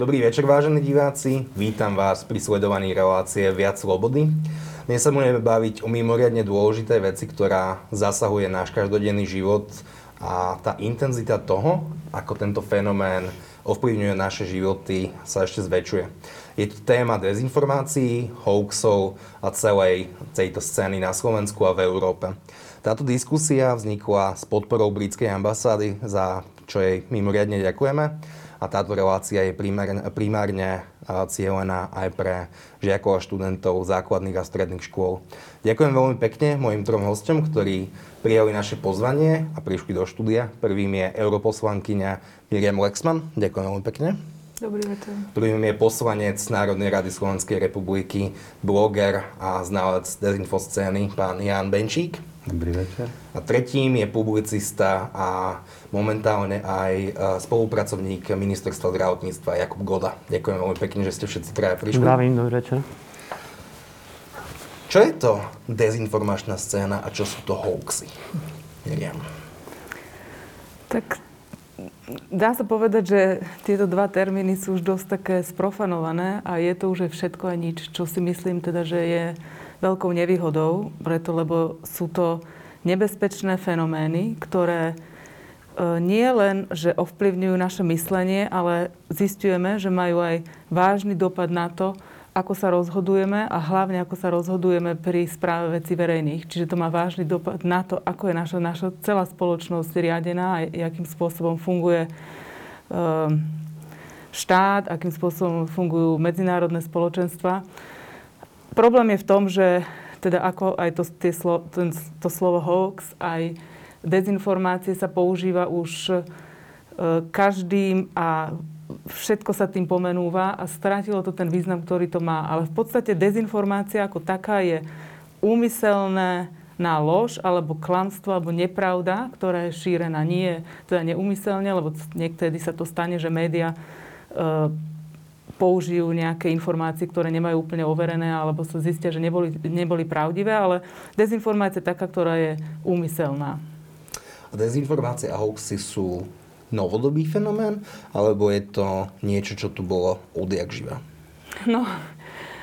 Dobrý večer, vážení diváci. Vítam vás pri sledovaní relácie Viac slobody. Dnes sa budeme baviť o mimoriadne dôležitej veci, ktorá zasahuje náš každodenný život a tá intenzita toho, ako tento fenomén ovplyvňuje naše životy, sa ešte zväčšuje. Je to téma dezinformácií, hoaxov a celej tejto scény na Slovensku a v Európe. Táto diskusia vznikla s podporou britskej ambasády, za čo jej mimoriadne ďakujeme a táto relácia je primárne, primárne cieľená aj pre žiakov a študentov základných a stredných škôl. Ďakujem veľmi pekne mojim trom hostom, ktorí prijali naše pozvanie a prišli do štúdia. Prvým je europoslankyňa Miriam Lexman. Ďakujem veľmi pekne. Dobrý večer. Prvým je poslanec Národnej rady Slovenskej republiky, bloger a znalec dezinfoscény, pán Jan Benčík. Dobrý večer. A tretím je publicista a momentálne aj e, spolupracovník ministerstva zdravotníctva Jakub Goda. Ďakujem veľmi pekne, že ste všetci traja prišli. Zdravím, dobrý večer. Čo je to dezinformačná scéna a čo sú to hoaxy? Miriam. Tak dá sa povedať, že tieto dva termíny sú už dosť také sprofanované a je to už všetko a nič, čo si myslím teda, že je veľkou nevýhodou, preto lebo sú to nebezpečné fenomény, ktoré nie len, že ovplyvňujú naše myslenie, ale zistujeme, že majú aj vážny dopad na to, ako sa rozhodujeme a hlavne ako sa rozhodujeme pri správe veci verejných. Čiže to má vážny dopad na to, ako je naša, naša celá spoločnosť riadená a akým spôsobom funguje um, štát, akým spôsobom fungujú medzinárodné spoločenstva. Problém je v tom, že teda ako aj to, tie slo, ten, to slovo hoax, aj dezinformácie sa používa už e, každým a všetko sa tým pomenúva a strátilo to ten význam, ktorý to má. Ale v podstate dezinformácia ako taká je úmyselné na lož alebo klamstvo alebo nepravda, ktorá je šírená nie, teda neumyselne, lebo niekedy sa to stane, že média e, použijú nejaké informácie, ktoré nemajú úplne overené alebo sa zistia, že neboli, neboli pravdivé, ale dezinformácia je taká, ktorá je úmyselná. A dezinformácie a hoaxy sú novodobý fenomén, alebo je to niečo, čo tu bolo odjak živa? No,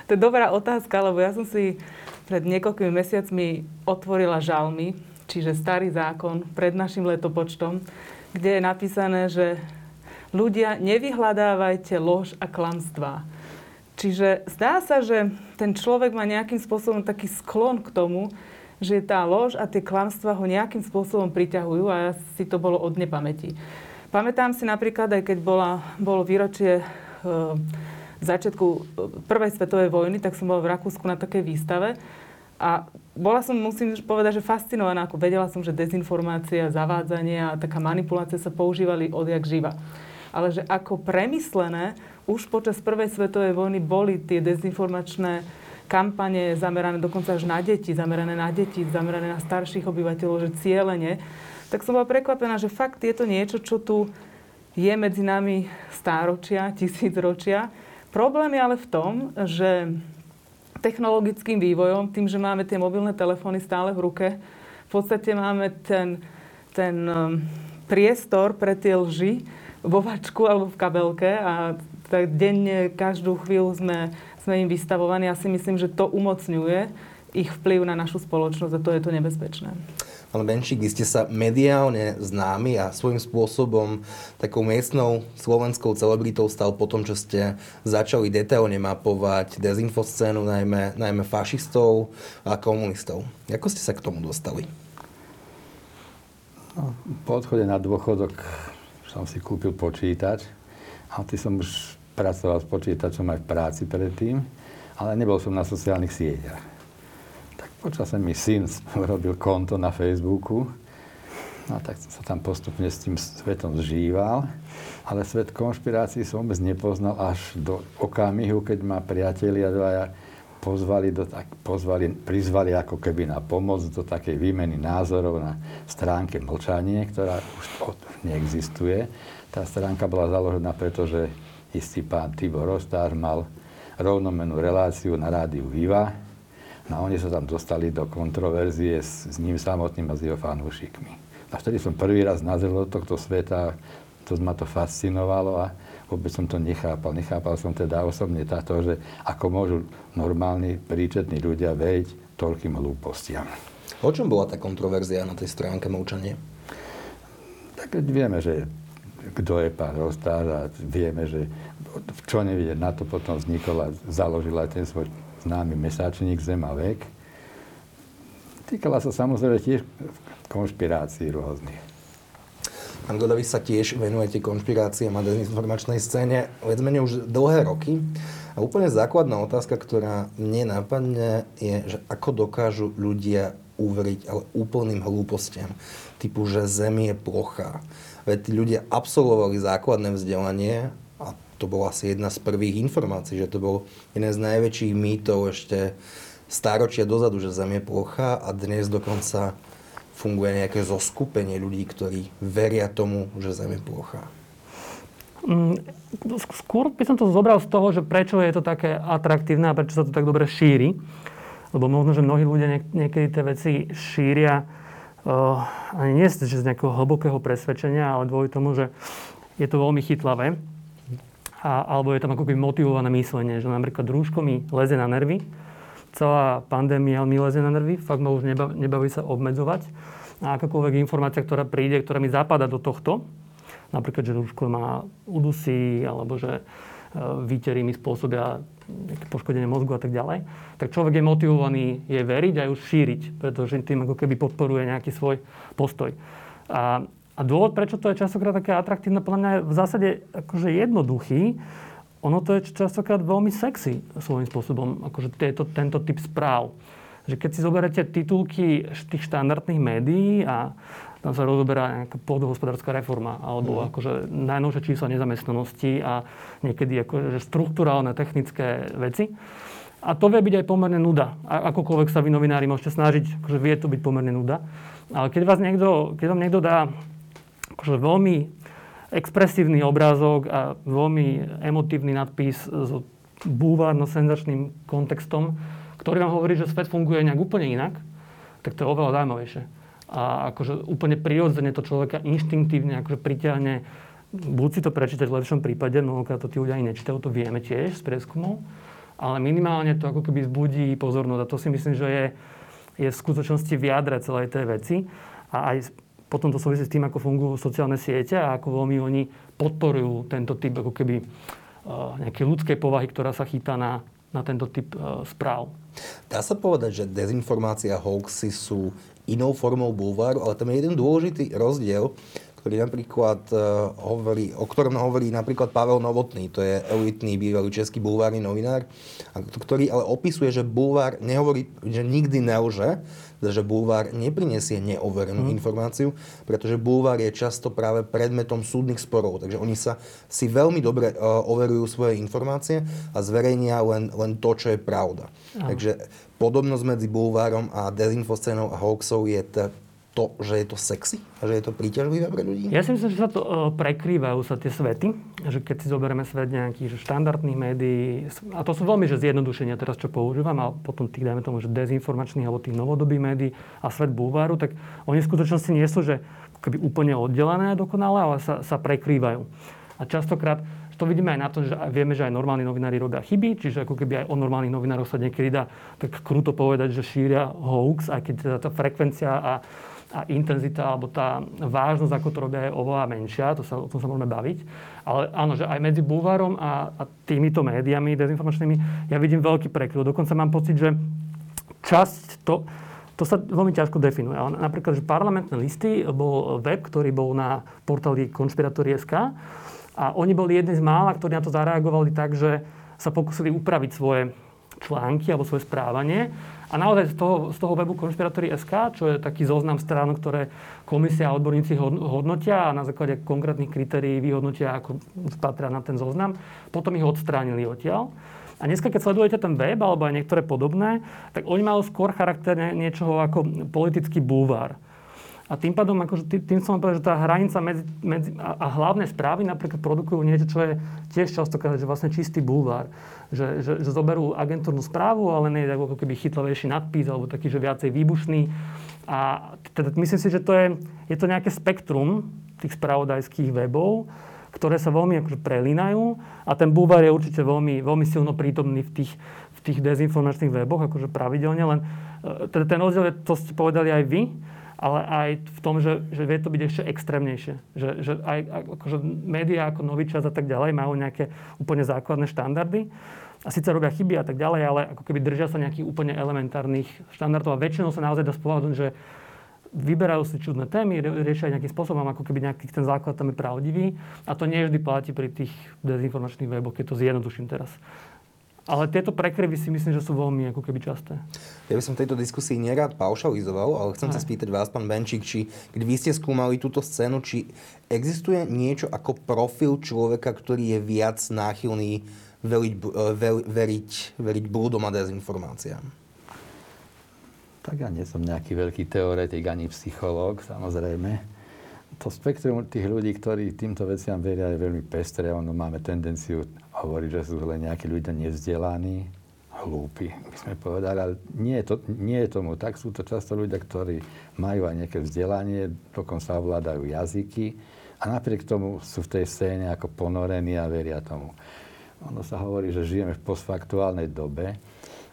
to je dobrá otázka, lebo ja som si pred niekoľkými mesiacmi otvorila žalmy, čiže starý zákon pred našim letopočtom, kde je napísané, že ľudia, nevyhľadávajte lož a klamstvá. Čiže zdá sa, že ten človek má nejakým spôsobom taký sklon k tomu, že tá lož a tie klamstvá ho nejakým spôsobom priťahujú a ja si to bolo od nepamäti. Pamätám si napríklad, aj keď bola, bolo výročie e, začiatku e, Prvej svetovej vojny, tak som bola v Rakúsku na takej výstave a bola som, musím povedať, že fascinovaná, ako vedela som, že dezinformácia, zavádzanie a taká manipulácia sa používali odjak živa. Ale že ako premyslené, už počas Prvej svetovej vojny boli tie dezinformačné kampane zamerané dokonca až na deti, zamerané na deti, zamerané na starších obyvateľov, že cieľene, tak som bola prekvapená, že fakt je to niečo, čo tu je medzi nami stáročia, tisícročia. Problém je ale v tom, že technologickým vývojom, tým, že máme tie mobilné telefóny stále v ruke, v podstate máme ten, ten um, priestor pre tie lži vo vačku alebo v kabelke a tak denne, každú chvíľu sme sme im vystavovaní. Ja si myslím, že to umocňuje ich vplyv na našu spoločnosť a to je to nebezpečné. Pán Benčík, vy ste sa mediálne známi a svojím spôsobom takou miestnou slovenskou celebritou stal po tom, čo ste začali detailne mapovať dezinfoscénu, najmä, najmä fašistov a komunistov. Ako ste sa k tomu dostali? No, po odchode na dôchodok som si kúpil počítač a ty som už pracoval s počítačom aj v práci predtým, ale nebol som na sociálnych sieťach. Tak počasie mi syn robil konto na Facebooku, no tak som sa tam postupne s tým svetom zžíval, ale svet konšpirácií som vôbec nepoznal až do okamihu, keď ma priatelia dvaja pozvali, do, tak, pozvali, prizvali ako keby na pomoc do takej výmeny názorov na stránke Mlčanie, ktorá už neexistuje. Tá stránka bola založená preto, že istý pán Tibor Rostár mal rovnomenú reláciu na rádiu Viva. No a oni sa tam dostali do kontroverzie s, s ním samotným a s jeho fanúšikmi. A vtedy som prvý raz nazrel do tohto sveta, to ma to fascinovalo a vôbec som to nechápal. Nechápal som teda osobne táto, že ako môžu normálni, príčetní ľudia veriť toľkým hlúpostiam. O čom bola tá kontroverzia na tej stránke mlčanie? Tak vieme, že kto je pán Rostár a vieme, že čo nevidieť na to potom vznikol a založil aj ten svoj známy mesačník Zem a vek. Týkala sa samozrejme tiež konšpirácií rôznych. Pán Goda, vy sa tiež venujete konšpiráciám a dezinformačnej scéne viac menej už dlhé roky. A úplne základná otázka, ktorá mne napadne, je, že ako dokážu ľudia uveriť ale úplným hlúpostiam. Typu, že Zem je plochá. Veď tí ľudia absolvovali základné vzdelanie to bola asi jedna z prvých informácií, že to bol jeden z najväčších mýtov ešte stáročia dozadu, že Zem je plochá a dnes dokonca funguje nejaké zoskupenie ľudí, ktorí veria tomu, že Zem je plochá? Mm, skôr by som to zobral z toho, že prečo je to také atraktívne a prečo sa to tak dobre šíri. Lebo možno, že mnohí ľudia niekedy tie veci šíria uh, ani nie z nejakého hlbokého presvedčenia, ale kvôli tomu, že je to veľmi chytlavé. A, alebo je tam ako keby motivované myslenie, že napríklad rúško mi leze na nervy, celá pandémia mi leze na nervy, fakt ma už nebaví, nebaví sa obmedzovať. A akákoľvek informácia, ktorá príde, ktorá mi zapadá do tohto, napríklad, že rúško má udusy, alebo že e, výtery mi spôsobia nejaké poškodenie mozgu a tak ďalej, tak človek je motivovaný je veriť a ju šíriť, pretože tým ako keby podporuje nejaký svoj postoj. A, a dôvod, prečo to je častokrát také atraktívne, podľa mňa je v zásade akože jednoduchý, ono to je častokrát veľmi sexy svojím spôsobom, akože tieto, tento typ správ. Že keď si zoberete titulky tých štandardných médií a tam sa rozoberá nejaká pôdohospodárska reforma alebo mm. akože najnovšie čísla nezamestnanosti a niekedy akože štruktúrálne technické veci. A to vie byť aj pomerne nuda. A akokoľvek sa vy novinári môžete snažiť, akože vie to byť pomerne nuda. Ale keď, vás niekto, keď vám niekto dá akože veľmi expresívny obrázok a veľmi emotívny nadpis s búvarno-senzačným kontextom, ktorý vám hovorí, že svet funguje nejak úplne inak, tak to je oveľa zaujímavejšie. A akože úplne prirodzene to človeka inštinktívne akože priťahne buď si to prečítať v lepšom prípade, mnohokrát to tí ľudia ani nečítajú, to vieme tiež z prieskumov, ale minimálne to ako keby zbudí pozornosť a to si myslím, že je, je v skutočnosti v jadre celej tej veci a aj potom to súvisí s tým, ako fungujú sociálne siete a ako veľmi oni podporujú tento typ ako keby uh, nejakej ľudskej povahy, ktorá sa chytá na, na tento typ uh, správ. Dá sa povedať, že dezinformácia hoaxy sú inou formou bulváru, ale tam je jeden dôležitý rozdiel, ktorý napríklad uh, hovorí, o ktorom hovorí napríklad Pavel Novotný, to je elitný bývalý český bulvárny novinár, ktorý ale opisuje, že bulvár nehovorí, že nikdy nelže, že bulvár neprinesie neoverenú hmm. informáciu, pretože bulvár je často práve predmetom súdnych sporov. Takže oni sa si veľmi dobre uh, overujú svoje informácie a zverejnia len, len to, čo je pravda. Hmm. Takže podobnosť medzi bulvárom a dezinfoscénou a hoaxou je t- to, že je to sexy a že je to príťažlivé pre ľudí? Ja si myslím, že sa to uh, prekrývajú sa tie svety. Že keď si zoberieme svet nejakých štandardných médií, a to sú veľmi že zjednodušenia teraz, čo používam, a potom tých, dajme tomu, že dezinformačných alebo tých novodobých médií a svet bulváru, tak oni v skutočnosti nie sú, že keby úplne oddelené dokonale, ale sa, sa prekrývajú. A častokrát to vidíme aj na tom, že vieme, že aj normálni novinári robia chyby, čiže ako keby aj o normálnych novinároch sa niekedy dá tak kruto povedať, že šíria hoax, aj keď teda tá frekvencia a a intenzita alebo tá vážnosť, ako to robia, je oveľa menšia, to sa, o tom sa môžeme baviť. Ale áno, že aj medzi bulvárom a, a týmito médiami dezinformačnými ja vidím veľký prekryv. Dokonca mám pocit, že časť to, to sa veľmi ťažko definuje. Napríklad, že parlamentné listy bol web, ktorý bol na portáli konšpiratórie.sk a oni boli jedni z mála, ktorí na to zareagovali tak, že sa pokusili upraviť svoje články alebo svoje správanie a naozaj z toho, z toho webu Konšpiratory.sk, čo je taký zoznam strán, ktoré komisia a odborníci hodnotia a na základe konkrétnych kritérií vyhodnotia, ako patria na ten zoznam, potom ich odstránili odtiaľ. A dneska, keď sledujete ten web alebo aj niektoré podobné, tak oni majú skôr charakter niečoho ako politický bulvár. A tým pádom, akože tým som povedal, že tá hranica medzi, medzi a, a hlavné správy napríklad produkujú niečo, čo je tiež častokrát, že vlastne čistý bulvár. Že, že, že zoberú agentúrnu správu, ale nie je ako keby chytlavejší nadpis, alebo taký, že viacej výbušný. A teda myslím si, že to je, je to nejaké spektrum tých spravodajských webov, ktoré sa veľmi akože prelínajú a ten búvar je určite veľmi, veľmi silno prítomný v tých, v tých dezinformačných weboch, akože pravidelne, len e, teda ten rozdiel je, to ste povedali aj vy, ale aj v tom, že, že vie to byť ešte extrémnejšie. Že, že aj akože médiá ako Nový čas a tak ďalej majú nejaké úplne základné štandardy a síce robia chyby a tak ďalej, ale ako keby držia sa nejakých úplne elementárnych štandardov a väčšinou sa naozaj dá spovedať, že vyberajú si čudné témy, riešia nejakým spôsobom, ako keby nejaký ten základ tam je pravdivý. A to nie vždy platí pri tých dezinformačných weboch, keď to zjednoduším teraz. Ale tieto prekryvy si myslím, že sú veľmi ako keby časté. Ja by som v tejto diskusii nerád paušalizoval, ale chcem Aj. sa spýtať vás, pán Benčík, či keď vy ste skúmali túto scénu, či existuje niečo ako profil človeka, ktorý je viac náchylný veriť, veriť, veriť blúdom a dezinformáciám? Tak ja nie som nejaký veľký teoretik ani psychológ, samozrejme. To spektrum tých ľudí, ktorí týmto veciam veria, je veľmi pestré. Ono máme tendenciu hovoriť, že sú len nejakí ľudia nevzdelaní, hlúpi, by sme povedali, ale nie je, to, nie je tomu tak. Sú to často ľudia, ktorí majú aj nejaké vzdelanie, dokonca ovládajú jazyky a napriek tomu sú v tej scéne ako ponorení a veria tomu. Ono sa hovorí, že žijeme v postfaktuálnej dobe,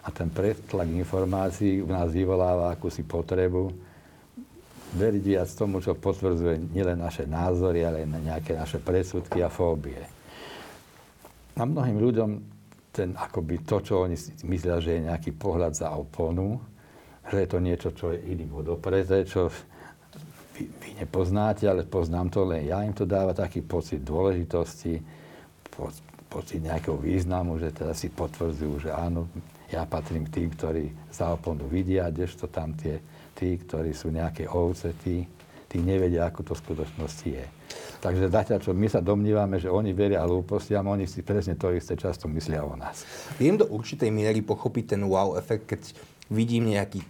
a ten pretlak informácií u nás vyvoláva akúsi potrebu veriť viac tomu, čo potvrdzuje nielen naše názory, ale aj na nejaké naše predsudky a fóbie. A mnohým ľuďom ten, akoby to, čo oni myslia, že je nejaký pohľad za oponu, že je to niečo, čo je iným odopreté, čo vy, vy nepoznáte, ale poznám to len ja, im to dáva taký pocit dôležitosti, po, pocit nejakého významu, že teda si potvrdzujú, že áno, ja patrím k tým, ktorí za oponu vidia, kdežto tam tie, tí, ktorí sú nejaké ovce, tí, tí nevedia, ako to v skutočnosti je. Takže zatiaľ, čo my sa domnívame, že oni veria hlúpostiam, oni si presne to isté často myslia o nás. Viem do určitej miery pochopiť ten wow efekt, keď vidím nejaký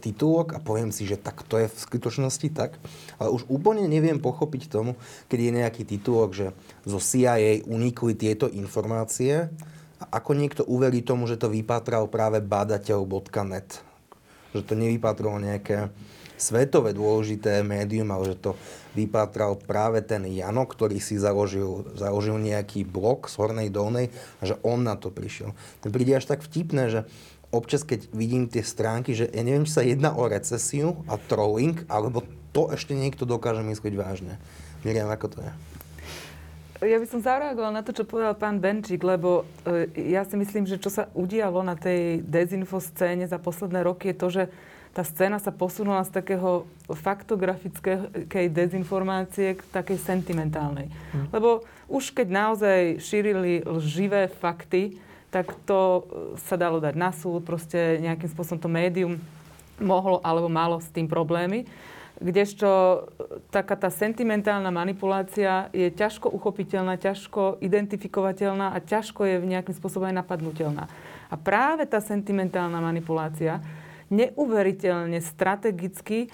titulok a poviem si, že tak to je v skutočnosti tak. Ale už úplne neviem pochopiť tomu, keď je nejaký titulok, že zo CIA unikli tieto informácie a ako niekto uverí tomu, že to vypátral práve badateľ.net. Že to nevypatralo nejaké svetové dôležité médium, ale že to vypátral práve ten Jano, ktorý si založil, založil nejaký blog z Hornej Dolnej a že on na to prišiel. To príde až tak vtipné, že občas, keď vidím tie stránky, že ja neviem, či sa jedná o recesiu a trolling, alebo to ešte niekto dokáže myslieť vážne. Miriam, ako to je? Ja by som zareagovala na to, čo povedal pán Benčík, lebo e, ja si myslím, že čo sa udialo na tej dezinfo scéne za posledné roky je to, že tá scéna sa posunula z takého faktografickej dezinformácie k takej sentimentálnej. Hmm. Lebo už keď naozaj šírili lživé fakty, tak to e, sa dalo dať na súd, proste nejakým spôsobom to médium mohlo alebo malo s tým problémy. Kdežto taká tá sentimentálna manipulácia je ťažko uchopiteľná, ťažko identifikovateľná a ťažko je v nejakým spôsobom aj napadnutelná. A práve tá sentimentálna manipulácia neuveriteľne strategicky e,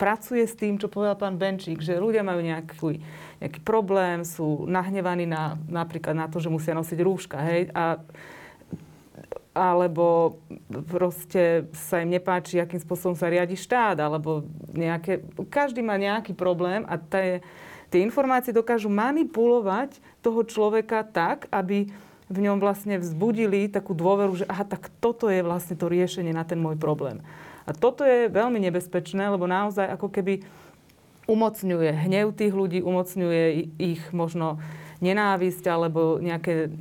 pracuje s tým, čo povedal pán Benčík, že ľudia majú nejaký, nejaký problém, sú nahnevaní na, napríklad na to, že musia nosiť rúška. Hej? A alebo proste sa im nepáči, akým spôsobom sa riadi štát, alebo nejaké, každý má nejaký problém a tie, tie informácie dokážu manipulovať toho človeka tak, aby v ňom vlastne vzbudili takú dôveru, že aha, tak toto je vlastne to riešenie na ten môj problém. A toto je veľmi nebezpečné, lebo naozaj ako keby umocňuje hnev tých ľudí, umocňuje ich možno nenávisť alebo nejaké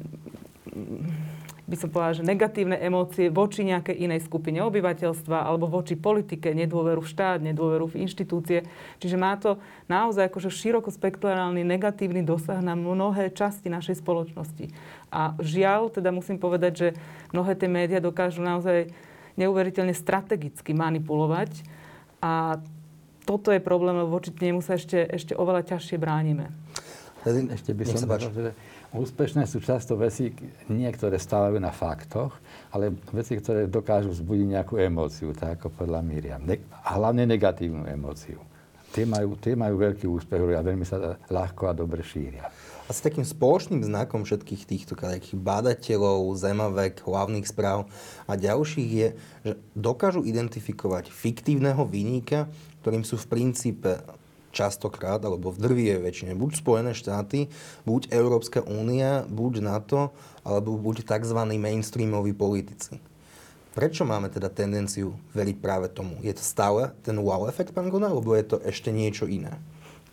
by som povedala, že negatívne emócie voči nejakej inej skupine obyvateľstva alebo voči politike, nedôveru v štát, nedôveru v inštitúcie. Čiže má to naozaj akože širokospektrálny negatívny dosah na mnohé časti našej spoločnosti. A žiaľ, teda musím povedať, že mnohé tie médiá dokážu naozaj neuveriteľne strategicky manipulovať a toto je problém, lebo voči nemu sa ešte, ešte oveľa ťažšie bránime. Ešte by som povedal, že Úspešné sú často veci, niektoré stávajú na faktoch, ale veci, ktoré dokážu vzbudiť nejakú emóciu, tak ako podľa Miriam. Ne- a hlavne negatívnu emóciu. Tie majú, tie majú veľký úspech a veľmi sa ľahko a dobre šíria. Asi takým spoločným znakom všetkých týchto takých bádateľov, zemavek, hlavných správ a ďalších je, že dokážu identifikovať fiktívneho vyníka, ktorým sú v princípe častokrát, alebo v drvie väčšine, buď Spojené štáty, buď Európska únia, buď NATO, alebo buď tzv. mainstreamoví politici. Prečo máme teda tendenciu veriť práve tomu? Je to stále ten wow efekt, pán Gonár, alebo je to ešte niečo iné?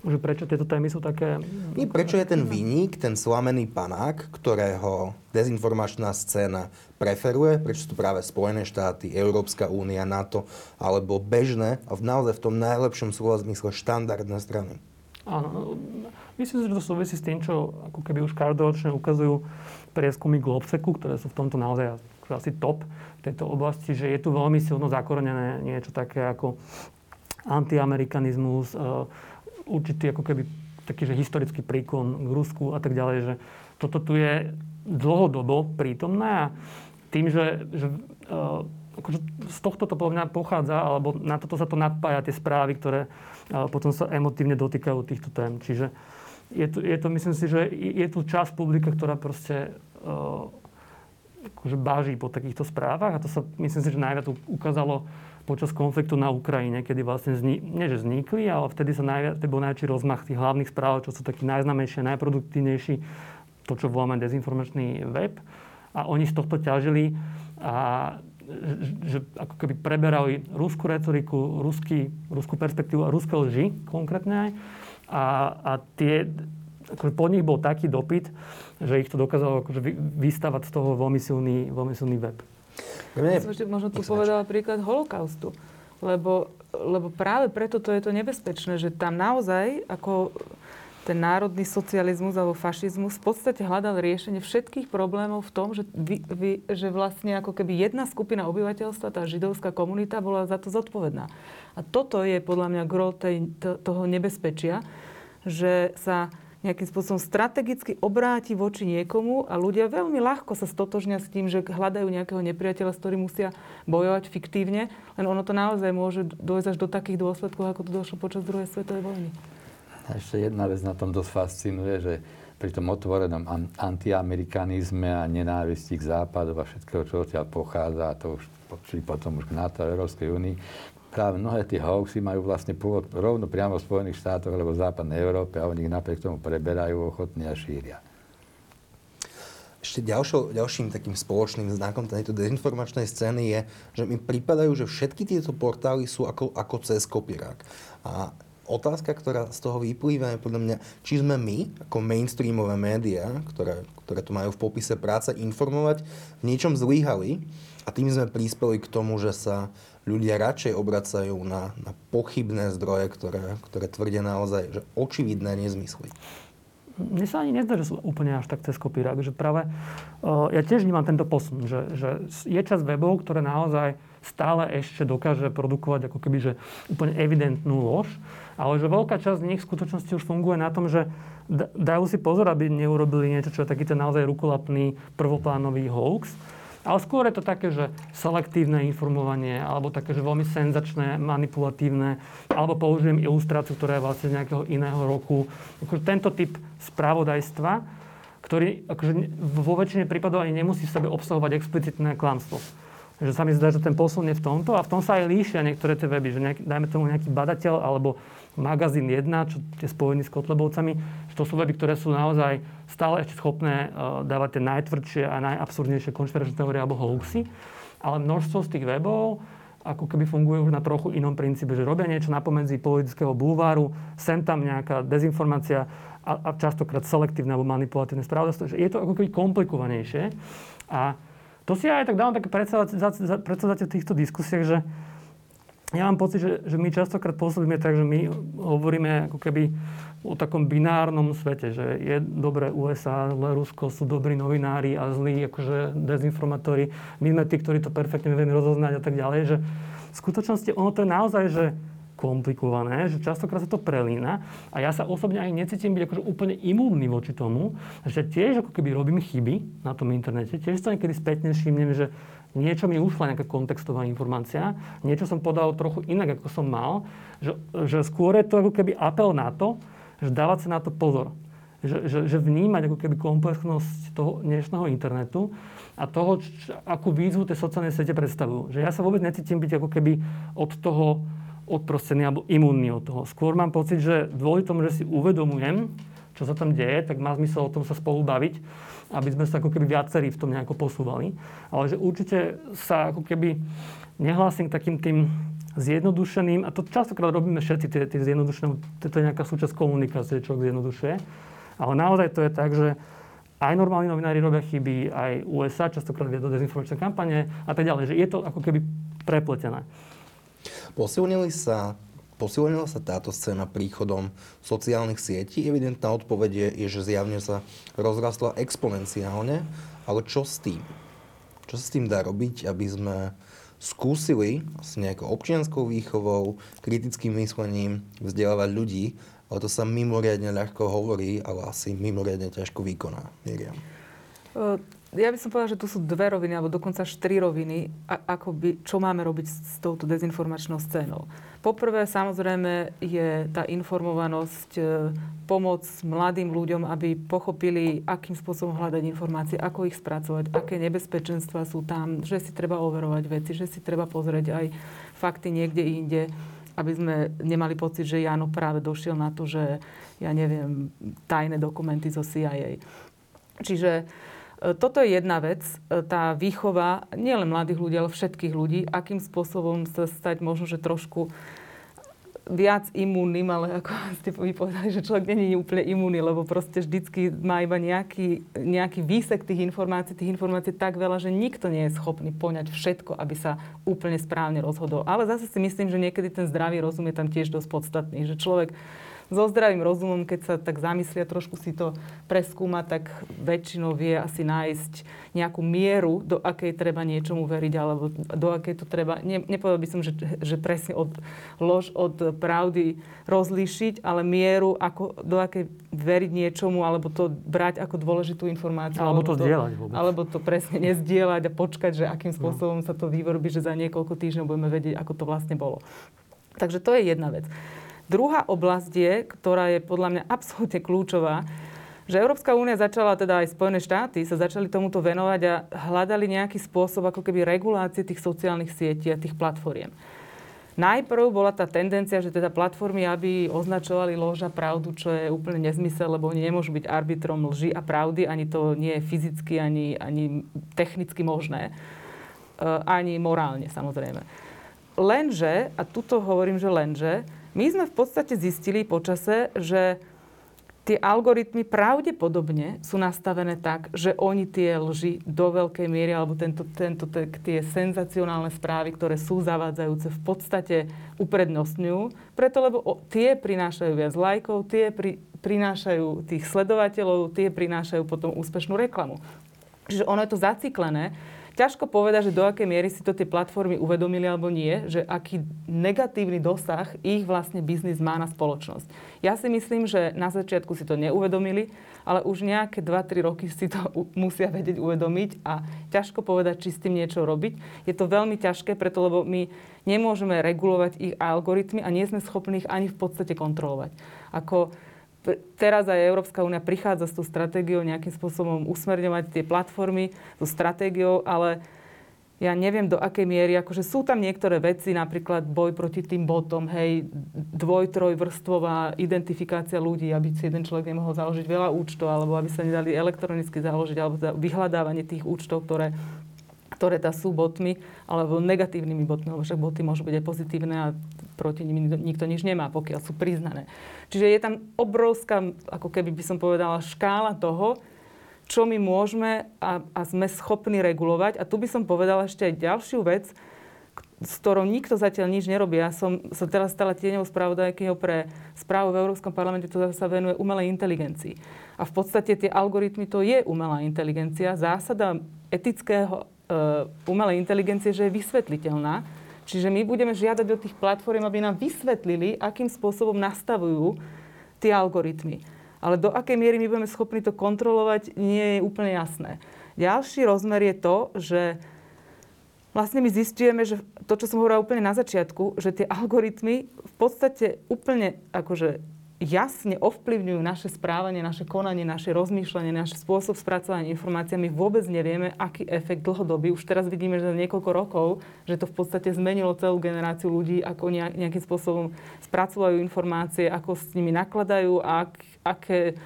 Že prečo tieto témy sú také... Nie, prečo je ten výnik, ten slamený panák, ktorého dezinformačná scéna preferuje, prečo sú to práve Spojené štáty, Európska únia, NATO, alebo bežné a v naozaj v tom najlepšom slova zmysle štandardné strany? Áno, myslím si, že to súvisí s tým, čo ako keby už každoročne ukazujú prieskumy Globseku, ktoré sú v tomto naozaj asi top v tejto oblasti, že je tu veľmi silno zakorenené niečo také ako antiamerikanizmus, určitý ako keby taký, že historický príkon k Rusku a tak ďalej, že toto tu je dlhodobo prítomné a tým, že, že uh, akože z tohto to podľa mňa pochádza, alebo na toto sa to nadpája tie správy, ktoré uh, potom sa emotívne dotýkajú týchto tém. Čiže je to, je to myslím si, že je tu časť publika, ktorá proste uh, akože báži po takýchto správach a to sa myslím si, že najviac ukázalo počas konfliktu na Ukrajine, kedy vlastne zni- nie že vznikli, ale vtedy sa najviac, bol najväčší rozmach tých hlavných správ, čo sú takí najznamejšie, najproduktívnejší, to, čo voláme dezinformačný web. A oni z tohto ťažili a že, ako keby preberali ruskú retoriku, ruský, ruskú perspektívu a ruské lži konkrétne aj. A, a tie, akože po nich bol taký dopyt, že ich to dokázalo akože vystavať z toho veľmi silný, veľmi silný web. Ja som ešte možno tu povedala príklad holokaustu. Lebo, lebo práve preto to je to nebezpečné, že tam naozaj ako ten národný socializmus alebo fašizmus v podstate hľadal riešenie všetkých problémov v tom, že, vy, vy, že vlastne ako keby jedna skupina obyvateľstva, tá židovská komunita, bola za to zodpovedná. A toto je podľa mňa gro tej, to, toho nebezpečia, že sa nejakým spôsobom strategicky obráti voči niekomu a ľudia veľmi ľahko sa stotožnia s tým, že hľadajú nejakého nepriateľa, s ktorým musia bojovať fiktívne, len ono to naozaj môže dojsť až do takých dôsledkov, ako to došlo počas druhej svetovej vojny. A ešte jedna vec na tom dosť fascinuje, že pri tom otvorenom antiamerikanizme a nenávisti k západu a všetkého, čo odtiaľ pochádza, a to už potom už k NATO a Európskej únii, práve mnohé tie hoaxy majú vlastne pôvod rovno priamo v Spojených štátoch alebo v západnej Európe a oni ich napriek tomu preberajú ochotne a šíria. Ešte ďalšou, ďalším takým spoločným znakom tejto dezinformačnej scény je, že mi pripadajú, že všetky tieto portály sú ako, ako cez kopírák. A otázka, ktorá z toho vyplýva, je podľa mňa, či sme my, ako mainstreamové médiá, ktoré, ktoré tu majú v popise práce informovať, v niečom zlíhali a tým sme prispeli k tomu, že sa ľudia radšej obracajú na, na pochybné zdroje, ktoré, ktoré tvrdia naozaj, že očividné nezmysly. Mne sa ani nezdá, že sú úplne až tak cez kopírák, že práve uh, ja tiež vnímam tento posun, že, že je čas webov, ktoré naozaj stále ešte dokáže produkovať ako keby, že úplne evidentnú lož, ale že veľká časť z nich v skutočnosti už funguje na tom, že dajú si pozor, aby neurobili niečo, čo je taký ten naozaj rukolapný prvoplánový hoax, ale skôr je to také, že selektívne informovanie, alebo také, že veľmi senzačné, manipulatívne, alebo použijem ilustráciu, ktorá je vlastne z nejakého iného roku. Akože tento typ spravodajstva, ktorý akože vo väčšine prípadov ani nemusí v sebe obsahovať explicitné klamstvo. Že sa mi zdá, že ten posun je v tomto a v tom sa aj líšia niektoré tie weby, že nejaký, dajme tomu nejaký badateľ alebo magazín 1, čo je spojený s Kotlebovcami, že to sú weby, ktoré sú naozaj stále ešte schopné uh, dávať tie najtvrdšie a najabsurdnejšie konšpiračné teórie alebo hoaxy. Ale množstvo z tých webov ako keby funguje už na trochu inom princípe, že robia niečo napomedzi politického bulváru, sem tam nejaká dezinformácia a, a častokrát selektívne alebo manipulatívne spravodajstvo, je to ako keby komplikovanejšie. A to si ja aj tak dávam také predstavať v týchto diskusiách, že ja mám pocit, že, že my častokrát pôsobíme tak, že my hovoríme ako keby o takom binárnom svete, že je dobré USA, ale Rusko sú dobrí novinári a zlí akože dezinformátori. My sme tí, ktorí to perfektne vieme rozoznať a tak ďalej, že v skutočnosti ono to je naozaj, že komplikované, že častokrát sa to prelína a ja sa osobne aj necítim byť akože úplne imúnny voči tomu, že tiež ako keby robím chyby na tom internete, tiež sa niekedy spätne všimnem, že niečo mi ušla nejaká kontextová informácia, niečo som podal trochu inak, ako som mal, že, že skôr je to ako keby apel na to, že dávať sa na to pozor. Že, že, že vnímať ako keby komplexnosť toho dnešného internetu a toho, č, akú výzvu tie sociálne siete predstavujú. Že ja sa vôbec necítim byť ako keby od toho odprostený alebo imunný od toho. Skôr mám pocit, že dôležité tomu, že si uvedomujem, čo sa tam deje, tak má zmysel o tom sa spolu baviť, aby sme sa ako keby viacerí v tom nejako posúvali. Ale že určite sa ako keby nehlásim k takým tým zjednodušeným, a to častokrát robíme všetci, tie, tie zjednodušené, to je nejaká súčasť komunikácie, čo zjednodušuje. Ale naozaj to je tak, že aj normálni novinári robia chyby, aj USA častokrát vie do dezinformačnej kampane a tak ďalej, že je to ako keby prepletené. Posilnili sa Posilnila sa táto scéna príchodom sociálnych sietí? Evidentná odpoveď je, je, že zjavne sa rozrastla exponenciálne, ale čo s tým? Čo sa s tým dá robiť, aby sme skúsili s nejakou občianskou výchovou, kritickým myslením vzdelávať ľudí, ale to sa mimoriadne ľahko hovorí, ale asi mimoriadne ťažko vykoná. Miriam ja by som povedala, že tu sú dve roviny, alebo dokonca štyri roviny, ako by, čo máme robiť s, touto dezinformačnou scénou. Poprvé, samozrejme, je tá informovanosť, e, pomoc mladým ľuďom, aby pochopili, akým spôsobom hľadať informácie, ako ich spracovať, aké nebezpečenstva sú tam, že si treba overovať veci, že si treba pozrieť aj fakty niekde inde, aby sme nemali pocit, že Jano práve došiel na to, že ja neviem, tajné dokumenty zo CIA. Čiže toto je jedna vec, e, tá výchova nielen mladých ľudí, ale všetkých ľudí, akým spôsobom sa stať možno, že trošku viac imúnnym, ale ako ste vy povedali, že človek není úplne imúnny, lebo proste vždycky má iba nejaký, nejaký výsek tých informácií, tých informácií tak veľa, že nikto nie je schopný poňať všetko, aby sa úplne správne rozhodol. Ale zase si myslím, že niekedy ten zdravý rozum je tam tiež dosť podstatný, že človek so zdravým rozumom, keď sa tak zamyslia, trošku si to preskúma, tak väčšinou vie asi nájsť nejakú mieru, do akej treba niečomu veriť, alebo do akej to treba, ne, nepovedal by som, že, že presne od lož od pravdy rozlíšiť, ale mieru, ako, do akej veriť niečomu, alebo to brať ako dôležitú informáciu. Alebo, alebo to zdieľať vôbec. Alebo to presne nezdieľať a počkať, že akým no. spôsobom no. sa to vyvorbi, že za niekoľko týždňov budeme vedieť, ako to vlastne bolo. Takže to je jedna vec. Druhá oblasť je, ktorá je podľa mňa absolútne kľúčová, že Európska únia začala, teda aj Spojené štáty sa začali tomuto venovať a hľadali nejaký spôsob ako keby regulácie tých sociálnych sietí a tých platformiem. Najprv bola tá tendencia, že teda platformy, aby označovali lož a pravdu, čo je úplne nezmysel, lebo oni nemôžu byť arbitrom lži a pravdy, ani to nie je fyzicky, ani, ani technicky možné, e, ani morálne samozrejme. Lenže, a tuto hovorím, že lenže, my sme v podstate zistili počase, že tie algoritmy pravdepodobne sú nastavené tak, že oni tie lži do veľkej miery, alebo tento, tento, tie senzacionálne správy, ktoré sú zavádzajúce, v podstate uprednostňujú. Preto, lebo tie prinášajú viac lajkov, tie pri, prinášajú tých sledovateľov, tie prinášajú potom úspešnú reklamu. Čiže ono je to zaciklené ťažko povedať, že do akej miery si to tie platformy uvedomili alebo nie, že aký negatívny dosah ich vlastne biznis má na spoločnosť. Ja si myslím, že na začiatku si to neuvedomili, ale už nejaké 2-3 roky si to musia vedieť uvedomiť a ťažko povedať, či s tým niečo robiť. Je to veľmi ťažké, preto lebo my nemôžeme regulovať ich algoritmy a nie sme schopní ich ani v podstate kontrolovať. Ako teraz aj Európska únia prichádza s tou stratégiou nejakým spôsobom usmerňovať tie platformy, tú stratégiou, ale ja neviem do akej miery, akože sú tam niektoré veci, napríklad boj proti tým botom, hej, dvoj, trojvrstvová identifikácia ľudí, aby si jeden človek nemohol založiť veľa účtov, alebo aby sa nedali elektronicky založiť, alebo vyhľadávanie tých účtov, ktoré ktoré tá sú botmi, alebo negatívnymi botmi, lebo však boty môžu byť aj pozitívne a proti nimi nikto nič nemá, pokiaľ sú priznané. Čiže je tam obrovská, ako keby by som povedala, škála toho, čo my môžeme a, a sme schopní regulovať. A tu by som povedala ešte aj ďalšiu vec, s ktorou nikto zatiaľ nič nerobí. Ja som sa teraz stala tieňou spravodajkyňou pre správu v Európskom parlamente, ktorá sa venuje umelej inteligencii. A v podstate tie algoritmy to je umelá inteligencia. Zásada etického umelej inteligencie, že je vysvetliteľná. Čiže my budeme žiadať od tých platform, aby nám vysvetlili, akým spôsobom nastavujú tie algoritmy. Ale do akej miery my budeme schopní to kontrolovať, nie je úplne jasné. Ďalší rozmer je to, že vlastne my zistujeme, že to, čo som hovorila úplne na začiatku, že tie algoritmy v podstate úplne akože jasne ovplyvňujú naše správanie, naše konanie, naše rozmýšľanie, náš spôsob spracovania informácií. My vôbec nevieme, aký efekt dlhodobý. Už teraz vidíme, že za niekoľko rokov, že to v podstate zmenilo celú generáciu ľudí, ako nejakým spôsobom spracovajú informácie, ako s nimi nakladajú a ak, aké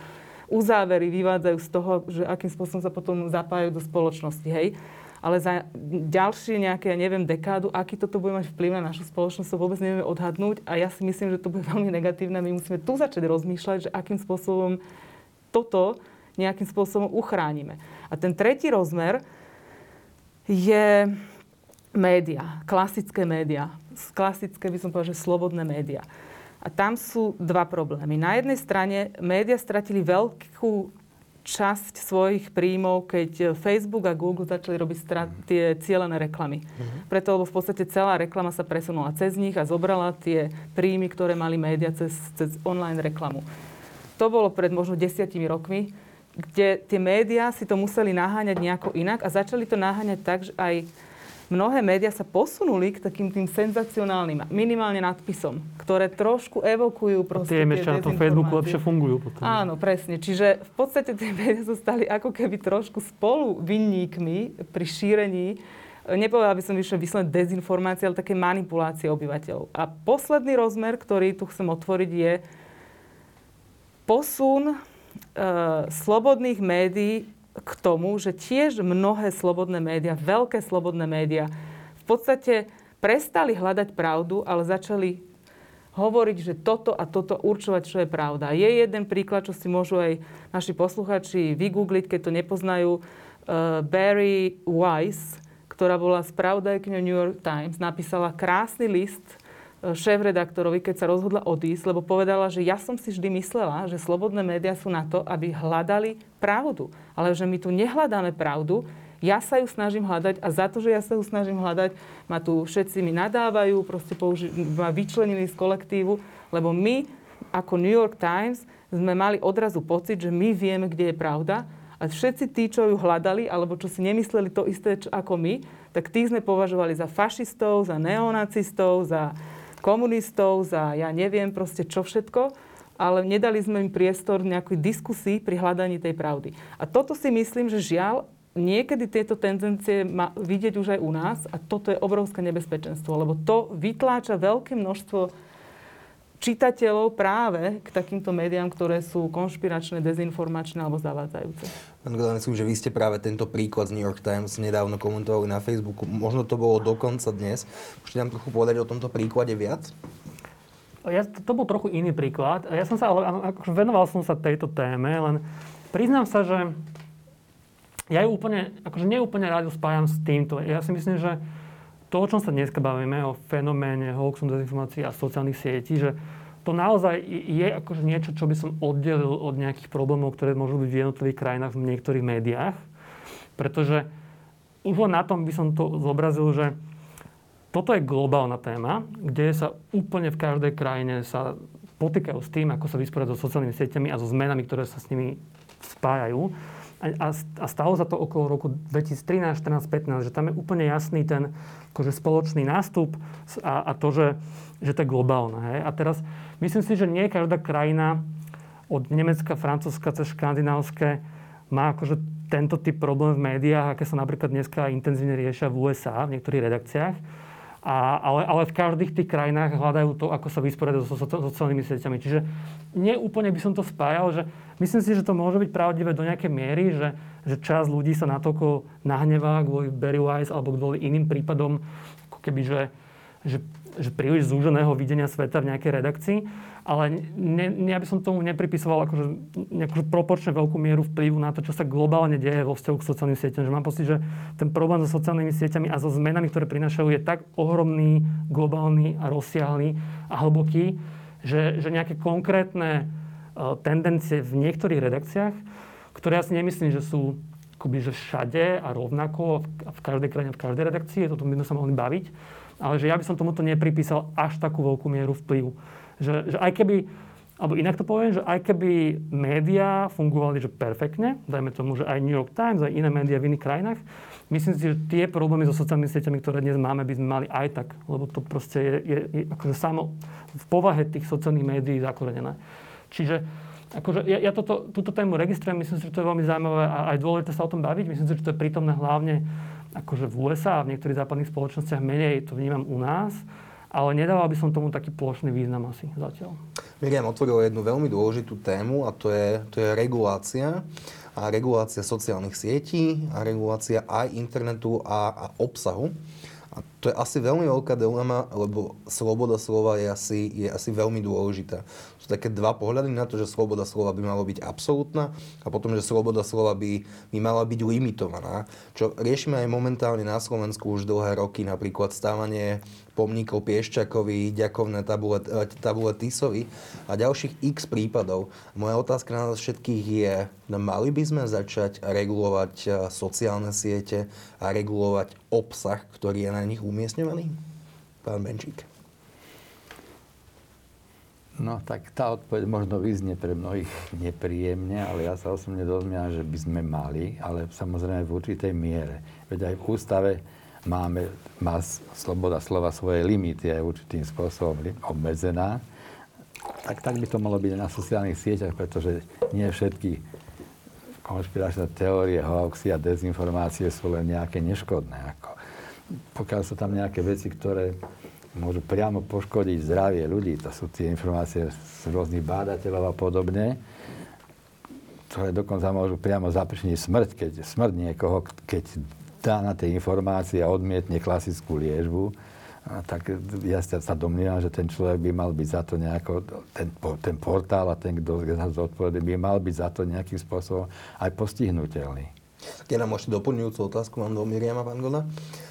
uzávery vyvádzajú z toho, že akým spôsobom sa potom zapájajú do spoločnosti. Hej? Ale za ďalšie nejaké, ja neviem, dekádu, aký toto bude mať vplyv na našu spoločnosť, to vôbec nevieme odhadnúť a ja si myslím, že to bude veľmi negatívne. My musíme tu začať rozmýšľať, že akým spôsobom toto nejakým spôsobom uchránime. A ten tretí rozmer je média, klasické média. Klasické by som povedal, že slobodné média. A tam sú dva problémy. Na jednej strane média stratili veľkú časť svojich príjmov, keď Facebook a Google začali robiť strat, tie cieľené reklamy. Mm-hmm. Preto, lebo v podstate celá reklama sa presunula cez nich a zobrala tie príjmy, ktoré mali média cez, cez online reklamu. To bolo pred možno desiatimi rokmi, kde tie médiá si to museli naháňať nejako inak a začali to naháňať tak, že aj mnohé médiá sa posunuli k takým tým senzacionálnym, minimálne nadpisom, ktoré trošku evokujú proste tie, tie na tom Facebooku lepšie fungujú potom. Áno, presne. Čiže v podstate tie médiá sa stali ako keby trošku spolu vinníkmi pri šírení nepovedala by som vyššie vyslovene dezinformácie, ale také manipulácie obyvateľov. A posledný rozmer, ktorý tu chcem otvoriť, je posun e, slobodných médií k tomu, že tiež mnohé slobodné médiá, veľké slobodné médiá, v podstate prestali hľadať pravdu, ale začali hovoriť, že toto a toto určovať, čo je pravda. Je jeden príklad, čo si môžu aj naši posluchači vygoogliť, keď to nepoznajú. Uh, Barry Weiss, ktorá bola spravodajkňou New York Times, napísala krásny list šéf-redaktorovi, keď sa rozhodla odísť, lebo povedala, že ja som si vždy myslela, že slobodné médiá sú na to, aby hľadali pravdu. Ale že my tu nehľadáme pravdu, ja sa ju snažím hľadať a za to, že ja sa ju snažím hľadať, ma tu všetci mi nadávajú, proste použi- ma vyčlenili z kolektívu, lebo my ako New York Times sme mali odrazu pocit, že my vieme, kde je pravda a všetci tí, čo ju hľadali, alebo čo si nemysleli to isté ako my, tak tých sme považovali za fašistov, za neonacistov, za komunistov, za ja neviem proste čo všetko, ale nedali sme im priestor nejakej diskusii pri hľadaní tej pravdy. A toto si myslím, že žiaľ, niekedy tieto tendencie má vidieť už aj u nás a toto je obrovské nebezpečenstvo, lebo to vytláča veľké množstvo čitateľov práve k takýmto médiám, ktoré sú konšpiračné, dezinformačné alebo zavádzajúce. Pán Godanec, že vy ste práve tento príklad z New York Times nedávno komentovali na Facebooku. Možno to bolo dokonca dnes. Môžete nám trochu povedať o tomto príklade viac? Ja, to bol trochu iný príklad. Ja som sa, ale akože venoval som sa tejto téme, len priznám sa, že ja ju úplne, akože neúplne rád spájam s týmto. Ja si myslím, že to, o čom sa dneska bavíme, o fenoméne hoaxom, dezinformácií a sociálnych sietí, že to naozaj je akože niečo, čo by som oddelil od nejakých problémov, ktoré môžu byť v jednotlivých krajinách v niektorých médiách. Pretože už len na tom by som to zobrazil, že toto je globálna téma, kde sa úplne v každej krajine sa potýkajú s tým, ako sa vysporiadať so sociálnymi sieťami a so zmenami, ktoré sa s nimi spájajú a, a stalo sa to okolo roku 2013, 14, 15, že tam je úplne jasný ten akože spoločný nástup a, a to, že, že to je globálne. Hej. A teraz myslím si, že nie každá krajina od Nemecka, Francúzska cez škandinávske má akože tento typ problém v médiách, aké sa napríklad dneska intenzívne riešia v USA, v niektorých redakciách. A, ale, ale v každých tých krajinách hľadajú to, ako sa vysporiadať so, so, so sociálnymi sieťami. Čiže nie úplne by som to spájal, že myslím si, že to môže byť pravdivé do nejakej miery, že, že časť ľudí sa natoľko nahnevá kvôli Barry Wise alebo kvôli iným prípadom, ako keby, že, že, že príliš zúženého videnia sveta v nejakej redakcii ale ne, ne, ja by som tomu nepripisoval akože, nejakú proporčne veľkú mieru vplyvu na to, čo sa globálne deje vo vzťahu k sociálnym sieťam. Že mám pocit, že ten problém so sociálnymi sieťami a so zmenami, ktoré prinášajú, je tak ohromný, globálny a rozsiahly a hlboký, že, že nejaké konkrétne uh, tendencie v niektorých redakciách, ktoré ja si nemyslím, že sú akoby, že všade a rovnako v každej krajine, v každej redakcii, to by sme sa mohli baviť, ale že ja by som tomuto nepripísal až takú veľkú mieru vplyvu. Že, že aj keby, alebo inak to poviem, že aj keby médiá fungovali že perfektne, dajme tomu, že aj New York Times, aj iné médiá v iných krajinách, myslím si, že tie problémy so sociálnymi sieťami, ktoré dnes máme, by sme mali aj tak, lebo to proste je, je, je akože samo v povahe tých sociálnych médií zakorenené. Čiže akože ja, ja toto, túto tému registrujem, myslím si, že to je veľmi zaujímavé a aj dôležité sa o tom baviť. Myslím si, že to je prítomné hlavne akože v USA a v niektorých západných spoločnostiach menej to vnímam u nás, ale nedával by som tomu taký plošný význam asi zatiaľ. Miriam otvoril jednu veľmi dôležitú tému a to je, to je regulácia a regulácia sociálnych sietí a regulácia aj internetu a, a obsahu. To je asi veľmi veľká dilema, lebo sloboda slova je asi, je asi veľmi dôležitá. Sú také dva pohľady na to, že sloboda slova by mala byť absolútna a potom, že sloboda slova by, by mala byť limitovaná. Čo riešime aj momentálne na Slovensku už dlhé roky, napríklad stávanie pomníkov Piešťakovi, ďakovné tabule, tabule Tisovi a ďalších x prípadov. Moja otázka na nás všetkých je, no mali by sme začať regulovať e, sociálne siete a regulovať obsah, ktorý je na nich umiestňovaný? Pán Benčík. No tak tá odpoveď možno vyznie pre mnohých nepríjemne, ale ja sa osobne dozmiam, že by sme mali, ale samozrejme v určitej miere. Veď aj v ústave máme, má sloboda slova svoje limity, je určitým spôsobom obmedzená. Tak, tak by to malo byť na sociálnych sieťach, pretože nie všetky konšpiračné teórie, hoaxy a dezinformácie sú len nejaké neškodné. Ako, pokiaľ sú tam nejaké veci, ktoré môžu priamo poškodiť zdravie ľudí, to sú tie informácie z rôznych bádateľov a podobne, ktoré dokonca môžu priamo zapričniť smrť, keď smrť niekoho, keď dá na tie informácie a odmietne klasickú liežbu, tak ja sa domnievam, že ten človek by mal byť za to nejako, ten, ten portál a ten, kto to zodpovedný, by mal byť za to nejakým spôsobom aj postihnutelný. Ja nám môžete doplňujúcu otázku, mám do Miriama, pán Goda.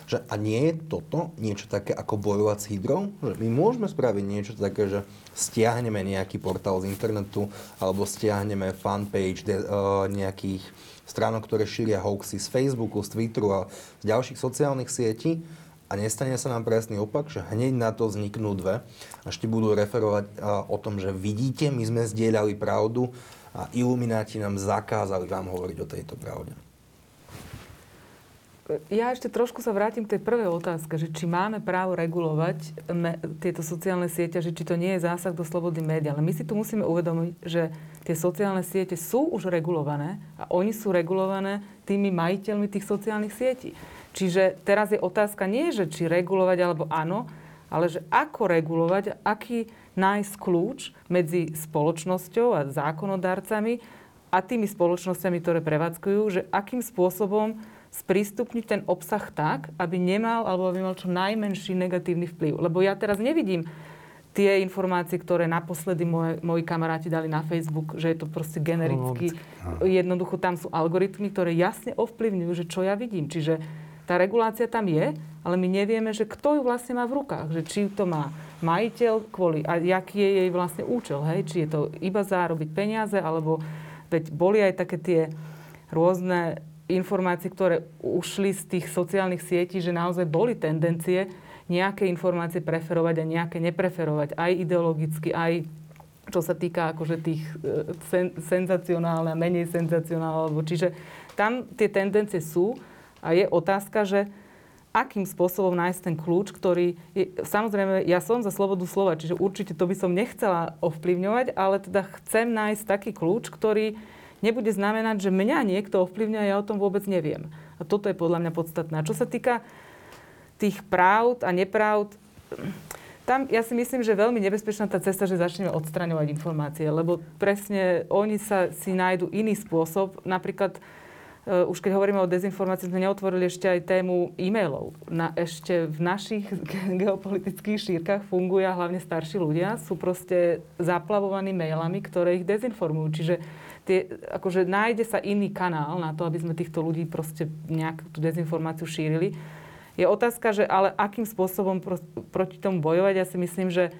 Že, a nie je toto niečo také ako bojovať s hydrou? Že my môžeme spraviť niečo také, že stiahneme nejaký portál z internetu alebo stiahneme fanpage de, uh, nejakých stránok, ktoré šíria hoaxy z Facebooku, z Twitteru a z ďalších sociálnych sietí a nestane sa nám presný opak, že hneď na to vzniknú dve a ešte budú referovať o tom, že vidíte, my sme zdieľali pravdu a ilumináti nám zakázali vám hovoriť o tejto pravde. Ja ešte trošku sa vrátim k tej prvej otázke, že či máme právo regulovať me, tieto sociálne siete, že či to nie je zásah do slobody médií. Ale my si tu musíme uvedomiť, že tie sociálne siete sú už regulované a oni sú regulované tými majiteľmi tých sociálnych sietí. Čiže teraz je otázka nie, že či regulovať alebo áno, ale že ako regulovať, aký nájsť kľúč medzi spoločnosťou a zákonodarcami a tými spoločnosťami, ktoré prevádzkujú, že akým spôsobom sprístupniť ten obsah tak, aby nemal alebo aby mal čo najmenší negatívny vplyv. Lebo ja teraz nevidím tie informácie, ktoré naposledy moje, moji kamaráti dali na Facebook, že je to proste genericky. Jednoducho tam sú algoritmy, ktoré jasne ovplyvňujú, že čo ja vidím. Čiže tá regulácia tam je, ale my nevieme, že kto ju vlastne má v rukách. Že či to má majiteľ kvôli, a jaký je jej vlastne účel. Hej? Či je to iba zarobiť peniaze, alebo veď boli aj také tie rôzne informácie, ktoré ušli z tých sociálnych sietí, že naozaj boli tendencie nejaké informácie preferovať a nejaké nepreferovať, aj ideologicky, aj čo sa týka akože tých e, sen, senzacionálne a menej senzacionálne. Čiže tam tie tendencie sú a je otázka, že akým spôsobom nájsť ten kľúč, ktorý je, samozrejme, ja som za slobodu slova, čiže určite to by som nechcela ovplyvňovať, ale teda chcem nájsť taký kľúč, ktorý nebude znamenať, že mňa niekto ovplyvňuje a ja o tom vôbec neviem. A toto je podľa mňa podstatné. A čo sa týka tých pravd a nepravd, tam ja si myslím, že je veľmi nebezpečná tá cesta, že začneme odstraňovať informácie, lebo presne oni sa si nájdu iný spôsob. Napríklad uh, už keď hovoríme o dezinformácii, sme neotvorili ešte aj tému e-mailov. Na, ešte v našich geopolitických šírkach fungujú hlavne starší ľudia, sú proste zaplavovaní mailami, ktoré ich dezinformujú. Čiže tie, akože nájde sa iný kanál na to, aby sme týchto ľudí proste nejak tú dezinformáciu šírili. Je otázka, že ale akým spôsobom pro, proti tomu bojovať. Ja si myslím, že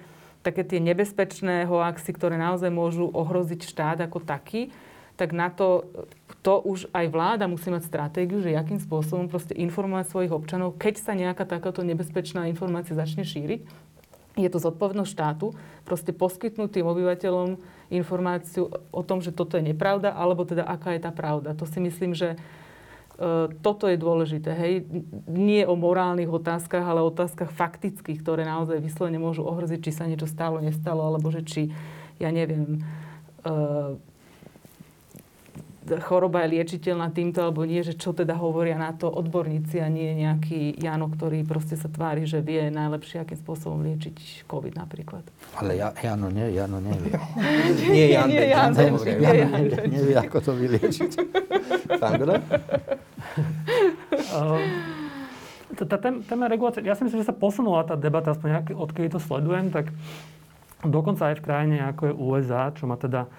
také tie nebezpečné hoaxy, ktoré naozaj môžu ohroziť štát ako taký, tak na to, to už aj vláda musí mať stratégiu, že akým spôsobom proste informovať svojich občanov, keď sa nejaká takáto nebezpečná informácia začne šíriť. Je to zodpovednosť štátu proste poskytnúť tým obyvateľom informáciu o tom, že toto je nepravda, alebo teda aká je tá pravda. To si myslím, že e, toto je dôležité. Hej? Nie o morálnych otázkach, ale o otázkach faktických, ktoré naozaj vyslovene môžu ohroziť, či sa niečo stalo, nestalo, alebo že či, ja neviem, choroba je liečiteľná týmto alebo nie, že čo teda hovoria na to odborníci a nie nejaký Jano, ktorý proste sa tvári, že vie najlepšie, akým spôsobom liečiť COVID napríklad. Ale ja, Jano nie, Jano nevie. nie, Jan, nie, Jan, Jan, Jan, nie, Jan, nevie, nevie, ako to vyliečiť. Tá, tá téma regulácie, ja si myslím, že sa posunula tá debata, aspoň odkedy to sledujem, tak dokonca aj v krajine ako je USA, čo má teda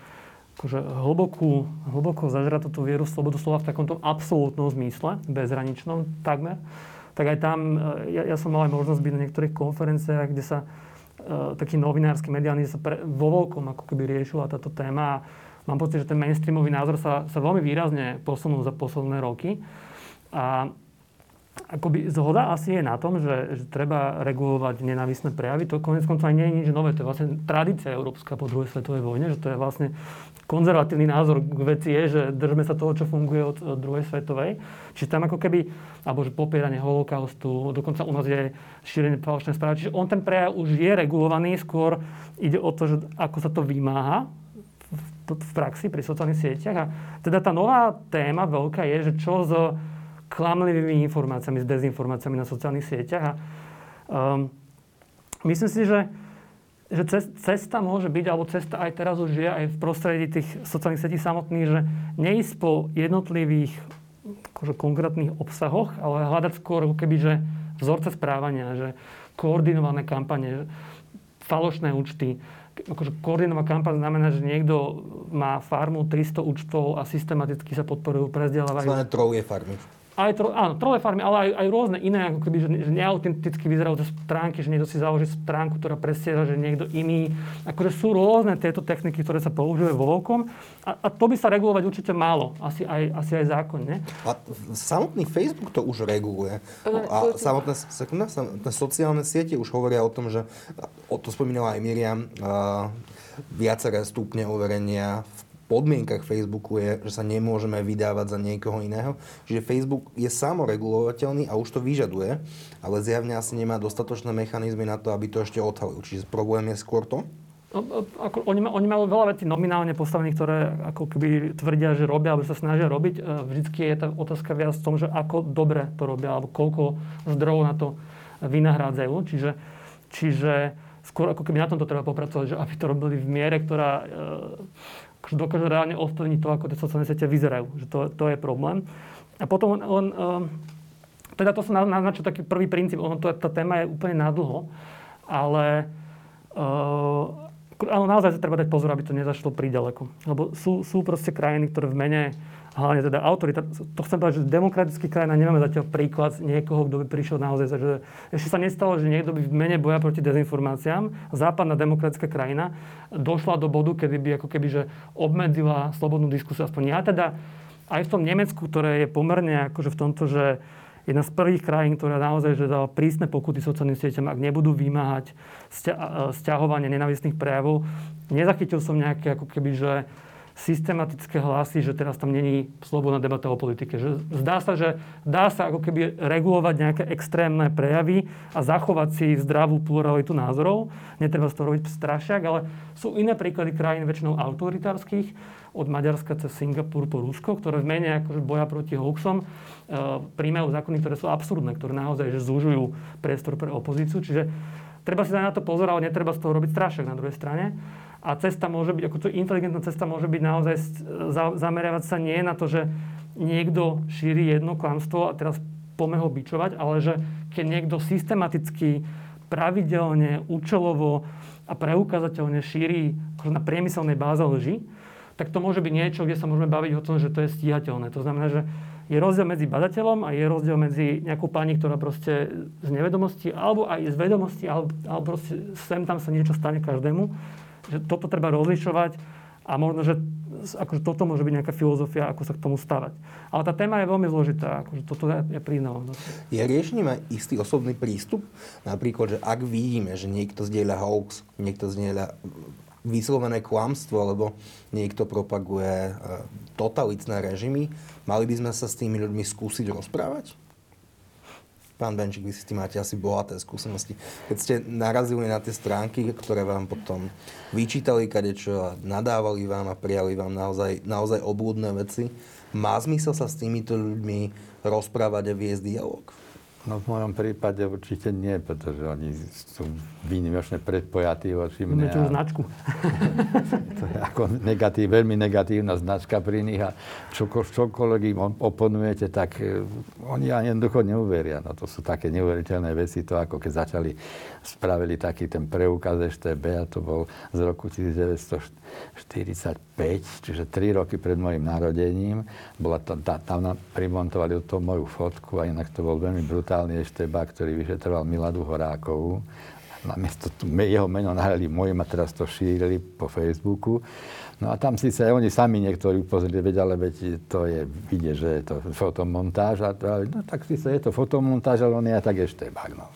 akože hlbokú, hlboko zažratú tú vieru slobodu slova v takomto absolútnom zmysle, bezhraničnom takmer, tak aj tam, e, ja, ja som mal aj možnosť byť na niektorých konferenciách, kde sa uh, taký novinársky, mediálny, sa pre, vo veľkom ako keby riešila táto téma a mám pocit, že ten mainstreamový názor sa, sa veľmi výrazne posunul za posledné roky. A akoby zhoda asi je na tom, že, že treba regulovať nenávisné prejavy. To konec koncov aj nie je nič nové. To je vlastne tradícia európska po druhej svetovej vojne, že to je vlastne konzervatívny názor k veci je, že držme sa toho, čo funguje od, druhej svetovej. Čiže tam ako keby, alebo že popieranie holokaustu, dokonca u nás je šírenie falošnej správy. Čiže on ten prejav už je regulovaný, skôr ide o to, že ako sa to vymáha v, v praxi pri sociálnych sieťach. A teda tá nová téma veľká je, že čo s klamlivými informáciami, s dezinformáciami na sociálnych sieťach. A um, myslím si, že, že cesta môže byť, alebo cesta aj teraz už je aj v prostredí tých sociálnych sietí samotných, že neísť po jednotlivých akože konkrétnych obsahoch, ale hľadať skôr keby, že vzorce správania, že koordinované kampane, falošné účty. Akože koordinovaná kampaň znamená, že niekto má farmu 300 účtov a systematicky sa podporujú, prezdelávajú. Zvané troje farmy aj tro, áno, trole farmy, ale aj, aj rôzne iné, ako keby, že, že neautenticky vyzerajú tie stránky, že niekto si založí stránku, ktorá presiera, že niekto iný. Akože sú rôzne tieto techniky, ktoré sa používajú vo veľkom. A, a to by sa regulovať určite málo. Asi aj, asi aj zákon, ne? A samotný Facebook to už reguluje. A samotné, sekunda, samotné sociálne siete už hovoria o tom, že, o to spomínala aj Miriam, uh, viaceré stupne overenia v podmienkach Facebooku je, že sa nemôžeme vydávať za niekoho iného. Čiže Facebook je samoregulovateľný a už to vyžaduje, ale zjavne asi nemá dostatočné mechanizmy na to, aby to ešte odhalil. Čiže problém je skôr to? No, ako, oni, oni majú veľa vecí nominálne postavených, ktoré ako keby tvrdia, že robia, alebo sa snažia robiť. E, vždycky je tá otázka viac v tom, že ako dobre to robia, alebo koľko zdrojov na to vynahrádzajú. Čiže, čiže skôr ako keby na tomto treba popracovať, že aby to robili v miere, ktorá e, dokáže reálne ovplyvniť to, ako tie sociálne siete vyzerajú. Že to, to je problém. A potom len, len uh, teda to som naznačil taký prvý princíp, ono to, tá téma je úplne nadlho, ale uh, ale naozaj sa treba dať pozor, aby to nezašlo príďaleko. Lebo sú, sú proste krajiny, ktoré v mene hlavne teda autorita, to chcem povedať, že demokratické krajina nemáme zatiaľ príklad niekoho, kto by prišiel naozaj, že ešte sa nestalo, že niekto by v mene boja proti dezinformáciám, západná demokratická krajina, došla do bodu, kedy by ako keby, že obmedzila slobodnú diskusiu. Aspoň ja teda aj v tom Nemecku, ktoré je pomerne akože v tomto, že jedna z prvých krajín, ktorá naozaj že dala prísne pokuty sociálnym sieťam, ak nebudú vymáhať stiahovanie nenavistných prejavov. Nezachytil som nejaké ako keby, že systematické hlasy, že teraz tam není slobodná debata o politike. Že zdá sa, že dá sa ako keby regulovať nejaké extrémne prejavy a zachovať si zdravú pluralitu názorov. Netreba z toho robiť strašiak, ale sú iné príklady krajín väčšinou autoritárskych, od Maďarska cez Singapur po Rusko, ktoré v mene akože boja proti hoaxom e, príjmajú zákony, ktoré sú absurdné, ktoré naozaj že zúžujú priestor pre opozíciu. Čiže treba si dať na to pozor, ale netreba z toho robiť strašiak na druhej strane. A cesta môže byť, ako to inteligentná cesta môže byť naozaj zameriavať sa nie na to, že niekto šíri jedno klamstvo a teraz poďme ho bičovať, ale že keď niekto systematicky, pravidelne, účelovo a preukázateľne šíri akože na priemyselnej báze lži, tak to môže byť niečo, kde sa môžeme baviť o tom, že to je stíhateľné. To znamená, že je rozdiel medzi badateľom a je rozdiel medzi nejakou pani, ktorá proste z nevedomosti, alebo aj z vedomosti, alebo, alebo proste sem tam sa niečo stane každému že toto treba rozlišovať a možno, že akože toto môže byť nejaká filozofia, ako sa k tomu stavať. Ale tá téma je veľmi zložitá, akože toto ja, ja priznávam. Je riešením aj istý osobný prístup? Napríklad, že ak vidíme, že niekto zdieľa hoax, niekto zdieľa vyslovené klamstvo, alebo niekto propaguje e, totalitné režimy, mali by sme sa s tými ľuďmi skúsiť rozprávať? Pán Benčík, vy si tým máte asi bohaté skúsenosti. Keď ste narazili na tie stránky, ktoré vám potom vyčítali kadečo a nadávali vám a prijali vám naozaj, naozaj oblúdne veci, má zmysel sa s týmito ľuďmi rozprávať a viesť dialog? No v mojom prípade určite nie, pretože oni sú výnimočne predpojatí voči mne. A... značku. to je ako negatív, veľmi negatívna značka pri nich a čoko, čokoľvek im oponujete, tak e, oni ani jednoducho neuveria. No to sú také neuveriteľné veci, to ako keď začali, spravili taký ten preukaz EŠTB a to bol z roku 1945, čiže 3 roky pred mojim narodením. Bola to, tá, tam primontovali to moju fotku a inak to bol veľmi brutálny ešteba, ktorý vyšetroval Miladu Horákovú. Namiesto jeho meno nahrali moje a teraz to šírili po Facebooku. No a tam síce oni sami niektorí upozorili, veď, ale veď to je, vidie, že je to fotomontáž. A to, no tak síce je to fotomontáž, ale on je tak eštebák. No.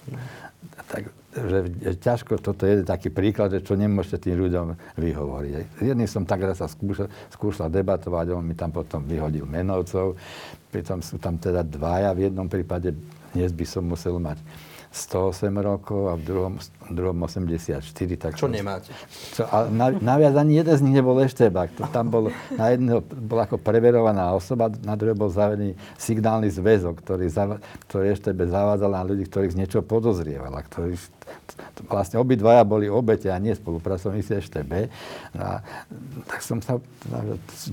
Tak, že ťažko, toto je taký príklad, že čo nemôžete tým ľuďom vyhovoriť. Jedný som tak raz sa skúšal, skúšal debatovať, on mi tam potom vyhodil menovcov, pritom sú tam teda dvaja, v jednom prípade dnes by som musel mať 108 rokov a v druhom, v druhom 84. Tak Čo nemáte? Čo, a na, naviac ani jeden z nich nebol eštebák. To tam bol, na jedného bola ako preverovaná osoba, na druhého bol zavedený signálny zväzok, ktorý, zava, ktorý eštebe zavádzal na ľudí, ktorých z niečo podozrieval. Ktorý, vlastne obidvaja boli obete a nie spolupracovníci eštebe. No a, tak som sa,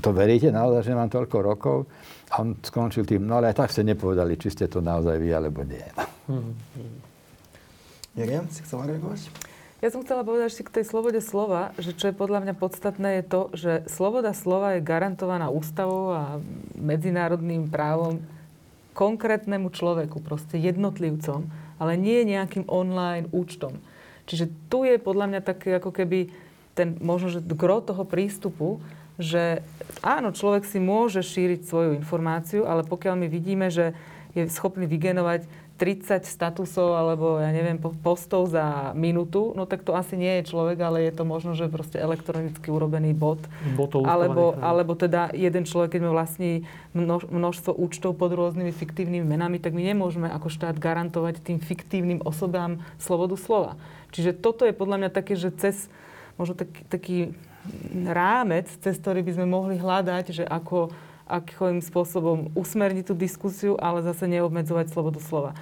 to veríte naozaj, že mám toľko rokov? A on skončil tým, no ale aj tak ste nepovedali, či ste to naozaj vy, alebo nie. Miriam, si chcela reagovať? Ja som chcela povedať ešte k tej slobode slova, že čo je podľa mňa podstatné je to, že sloboda slova je garantovaná ústavou a medzinárodným právom konkrétnemu človeku, proste jednotlivcom, ale nie nejakým online účtom. Čiže tu je podľa mňa také ako keby ten možno, že gro toho prístupu, že áno, človek si môže šíriť svoju informáciu, ale pokiaľ my vidíme, že je schopný vygenovať 30 statusov alebo ja neviem, postov za minútu, no tak to asi nie je človek, ale je to možno, že proste elektronicky urobený bot. Alebo, alebo teda jeden človek, keď má vlastní množ, množstvo účtov pod rôznymi fiktívnymi menami, tak my nemôžeme ako štát garantovať tým fiktívnym osobám slobodu slova. Čiže toto je podľa mňa také, že cez možno taký, taký rámec, cez ktorý by sme mohli hľadať, že ako, akým spôsobom usmerniť tú diskusiu, ale zase neobmedzovať slobodu slova.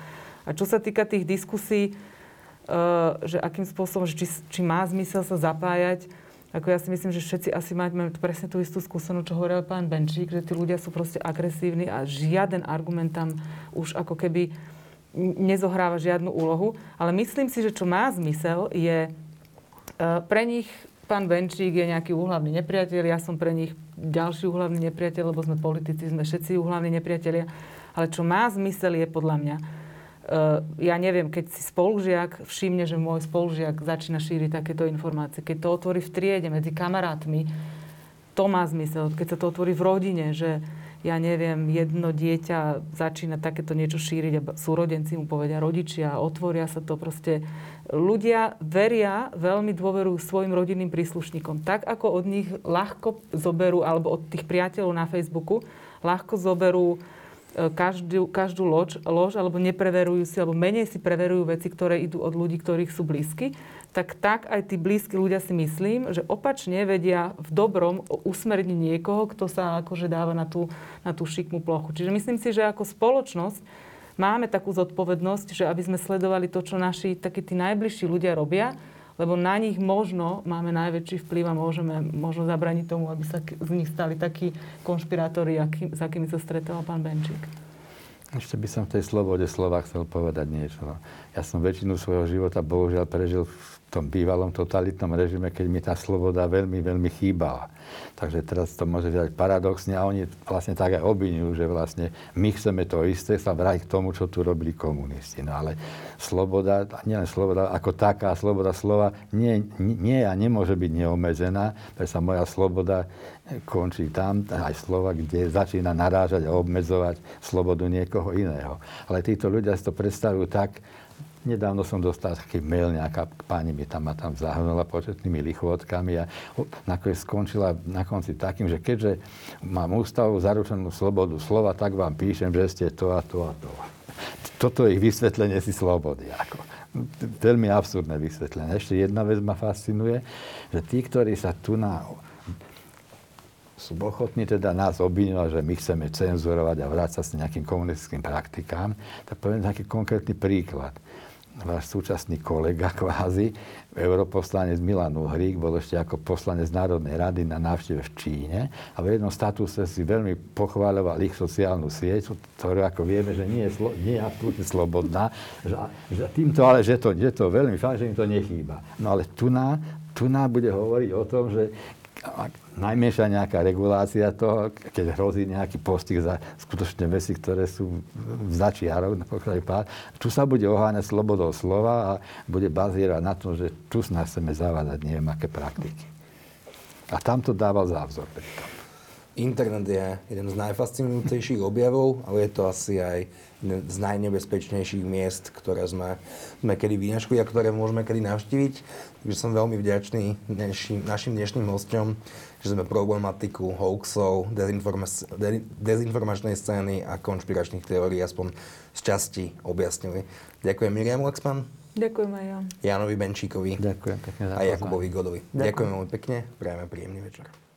A čo sa týka tých diskusí, uh, že akým spôsobom, že či, či má zmysel sa zapájať, ako ja si myslím, že všetci asi máme presne tú istú skúsenosť, čo hovoril pán Benčík, že tí ľudia sú proste agresívni a žiaden argument tam už ako keby nezohráva žiadnu úlohu. Ale myslím si, že čo má zmysel je uh, pre nich pán Benčík je nejaký úhlavný nepriateľ, ja som pre nich ďalší úhlavný nepriateľ, lebo sme politici, sme všetci úhlavní nepriatelia. Ale čo má zmysel je podľa mňa, uh, ja neviem, keď si spolužiak všimne, že môj spolužiak začína šíriť takéto informácie, keď to otvorí v triede medzi kamarátmi, to má zmysel. Keď sa to otvorí v rodine, že ja neviem, jedno dieťa začína takéto niečo šíriť a súrodenci mu povedia rodičia, otvoria sa to proste. Ľudia veria, veľmi dôverujú svojim rodinným príslušníkom. Tak ako od nich ľahko zoberú, alebo od tých priateľov na Facebooku, ľahko zoberú e, každú, každú lož, lož, alebo nepreverujú si, alebo menej si preverujú veci, ktoré idú od ľudí, ktorých sú blízky tak tak aj tí blízki ľudia si myslím, že opačne vedia v dobrom usmerniť niekoho, kto sa akože dáva na tú, na tú šikmú plochu. Čiže myslím si, že ako spoločnosť máme takú zodpovednosť, že aby sme sledovali to, čo naši takí tí najbližší ľudia robia, lebo na nich možno máme najväčší vplyv a môžeme možno zabraniť tomu, aby sa z nich stali takí konšpirátori, aký, s akými sa stretol pán Benčík. Ešte by som v tej slobode slova chcel povedať niečo. Ja som väčšinu svojho života bohužiaľ prežil v tom bývalom totalitnom režime, keď mi tá sloboda veľmi, veľmi chýbala. Takže teraz to môže byť paradoxne a oni vlastne tak aj obvinujú, že vlastne my chceme to isté, sa vrátiť k tomu, čo tu robili komunisti. No ale sloboda, nielen sloboda ako taká, sloboda slova nie, nie a nemôže byť neobmedzená, pretože moja sloboda končí tam, aj slova, kde začína narážať a obmedzovať slobodu niekoho iného. Ale títo ľudia si to predstavujú tak, Nedávno som dostal taký mail, nejaká pani mi tam ma tam zahrnula početnými lichvotkami a nakoniec skončila na konci takým, že keďže mám ústavu zaručenú slobodu slova, tak vám píšem, že ste to a to a to. Toto je ich vysvetlenie si slobody. Ako. Veľmi absurdné vysvetlenie. Ešte jedna vec ma fascinuje, že tí, ktorí sa tu na sú ochotní teda nás obviňovať, že my chceme cenzurovať a vrácať sa nejakým komunistickým praktikám, tak poviem taký konkrétny príklad. Váš súčasný kolega kvázi, europoslanec Milan Uhrík, bol ešte ako poslanec Národnej rady na návšteve v Číne a v jednom statuse si veľmi pochváľoval ich sociálnu sieť, ktorú ako vieme, že nie je, slo, nie je absolútne slobodná, že, že týmto ale, že to, že to veľmi fakt, že im to nechýba. No ale tu na bude hovoriť o tom, že najmenšia nejaká regulácia toho, keď hrozí nejaký postih za skutočne veci, ktoré sú v začiarok, na pokraji pár, tu sa bude oháňať slobodou slova a bude bazírať na tom, že tu nás chceme zavádať neviem aké praktiky. A tam to dával závzor. Internet je jeden z najfascinujúcejších objavov, ale je to asi aj z najnebezpečnejších miest, ktoré sme, sme kedy vynašli a ktoré môžeme kedy navštíviť. Takže som veľmi vďačný dneším, našim dnešným hostom, že sme problematiku hoaxov, dezinformačnej scény a konšpiračných teórií aspoň z časti objasnili. Ďakujem Miriam Lexman. Ďakujem aj ja. Janovi Benčíkovi. Ďakujem pekne A Jakubovi Godovi. Ďakujem veľmi pekne. Prajeme príjemný večer.